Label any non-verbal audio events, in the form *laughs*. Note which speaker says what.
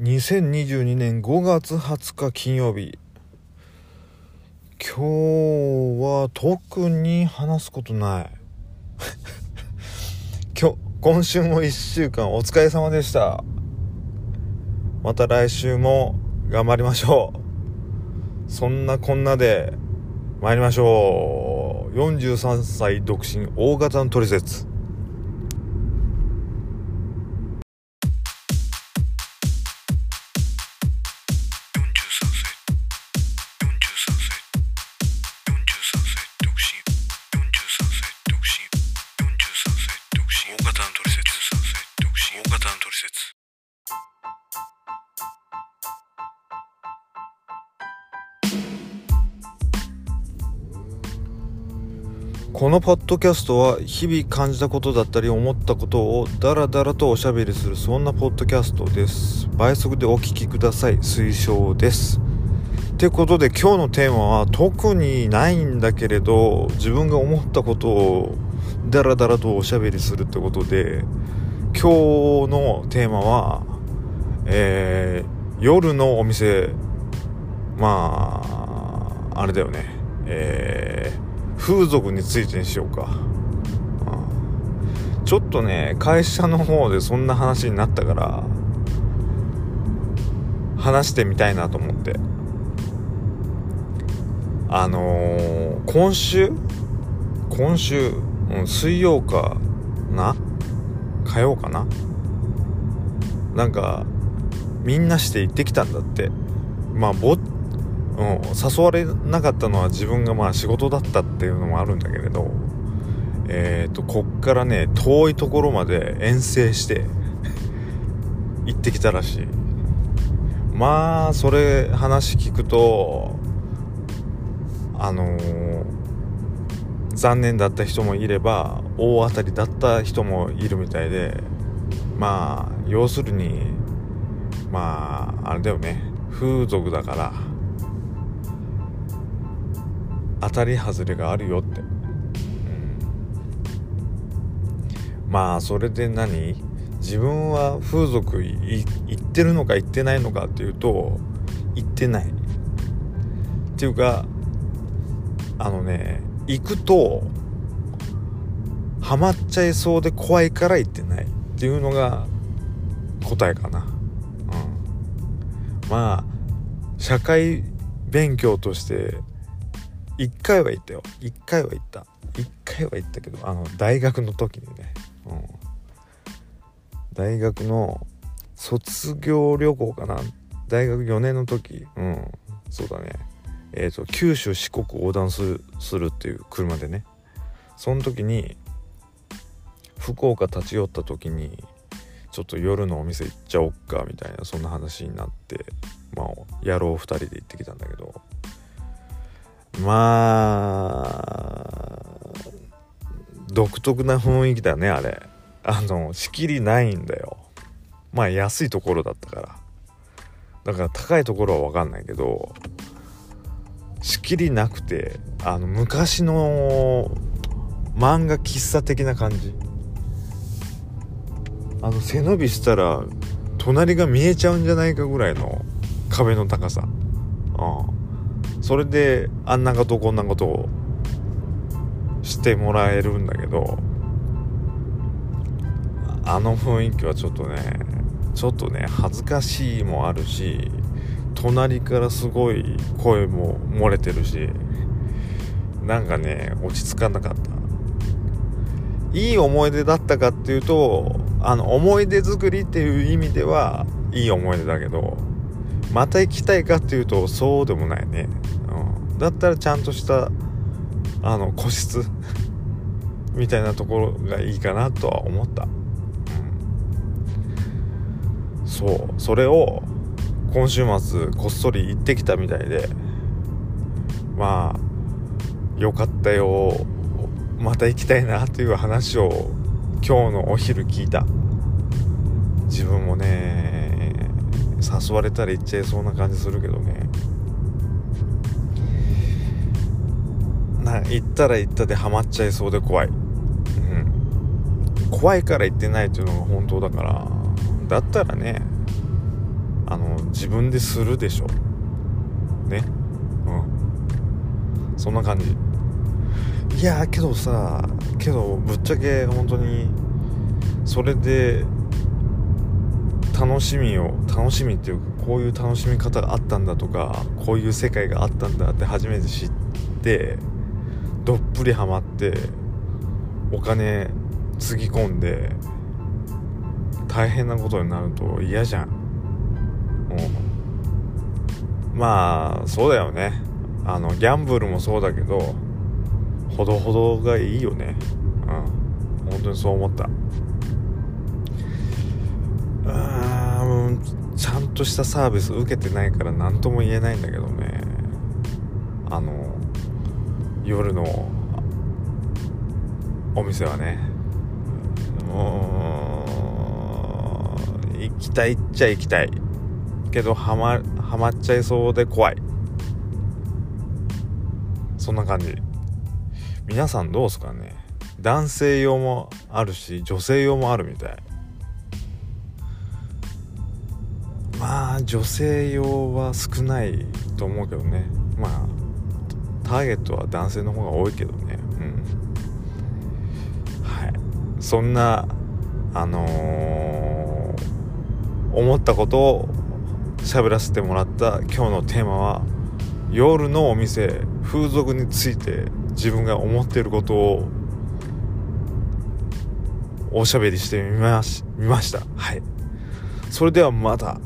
Speaker 1: 2022年5月20日金曜日今日は特に話すことない。*laughs* 今日今週も1週間お疲れ様でした。また来週も頑張りましょう。そんなこんなで参りましょう。43歳独身大型のトリセツ。このポッドキャストは日々感じたことだったり思ったことをダラダラとおしゃべりするそんなポッドキャストです。倍速でお聞きください。推奨です。ってことで今日のテーマは特にないんだけれど自分が思ったことをダラダラとおしゃべりするってことで今日のテーマはえー、夜のお店。まああれだよね。えー風俗についてにしようか、ちょっとね会社の方でそんな話になったから話してみたいなと思って。あのー、今週？今週、うん、水曜かな？火曜かな？なんかみんなして行ってきたんだって。まあぼうん、誘われなかったのは自分がまあ仕事だったっていうのもあるんだけれどえっ、ー、とこっからね遠いところまで遠征して *laughs* 行ってきたらしい。まあそれ話聞くとあのー、残念だった人もいれば大当たりだった人もいるみたいでまあ要するにまああれだよね風俗だから当たり外れがあるよって、うん、まあそれで何？自分は風俗行ってるのか行ってないのかっていうと行ってない。っていうかあのね行くとハマっちゃいそうで怖いから行ってない。っていうのが答えかな、うん、まあ社会勉強として1回は行ったよ。1回は行った。1回は行ったけどあの大学の時にね、うん、大学の卒業旅行かな。大学4年の時。うん。そうだね。えっ、ー、と九州四国横断するするっていう車でね。その時に福岡立ち寄った時にちょっと夜のお店行っちゃおっかみたいなそんな話になってまあ野郎2人で行ってきたんだけど。まあ独特な雰囲気だねあれ。あの仕切りないんだよ。まあ安いところだったから。だから高いところは分かんないけど仕切りなくてあの昔の漫画喫茶的な感じ。あの背伸びしたら隣が見えちゃうんじゃないかぐらいの壁の高さ。うん。それであんなことこんなことをしてもらえるんだけどあの雰囲気はちょっとねちょっとね恥ずかしいもあるし隣からすごい声も漏れてるしなんかね落ち着かなかった。いい思い出だったかっていうとあの思い出作りっていう意味ではいい思い出だけどまた行きたいかっていうとそうでもないね。うん。だったらちゃんとしたあの個室 *laughs* みたいなところがいいかなとは思った、うん、そう。それを今週末こっそり行ってきたみたいでまあよかったよ。また行きたいなっていう話を今日のお昼聞いた。誘われたら行っちゃいそうな感じするけどね。な行ったら行ったでハマっちゃいそうで怖い、うん、怖いから行ってないっていうのが本当だから。だったらねあの自分でするでしょ。ね。うん。そんな感じ。いやけどさけどぶっちゃけ本当にそれで楽しみを楽しみっていうかこういう楽しみ方があったんだとかこういう世界があったんだって初めて知ってどっぷりハマってお金つぎ込んで大変なことになると嫌じゃん、うん、まあそうだよね。あのギャンブルもそうだけどほどほどがいいよね。うん。本当にそう思った。うんちゃんとしたサービス受けてないから何とも言えないんだけどね。あの夜のお店はね。もう行きたいっちゃ行きたい。けどハマハマっちゃいそうで怖い。そんな感じ。皆さんどうですかね。男性用もあるし女性用もあるみたい。まあ女性用は少ないと思うけどね。まあターゲットは男性の方が多いけどね。うん。はい。そんなあのー、思ったことを喋らせてもらった今日のテーマは夜のお店風俗について自分が思っていることをおしゃべりしてみましみました。はい。それではまた。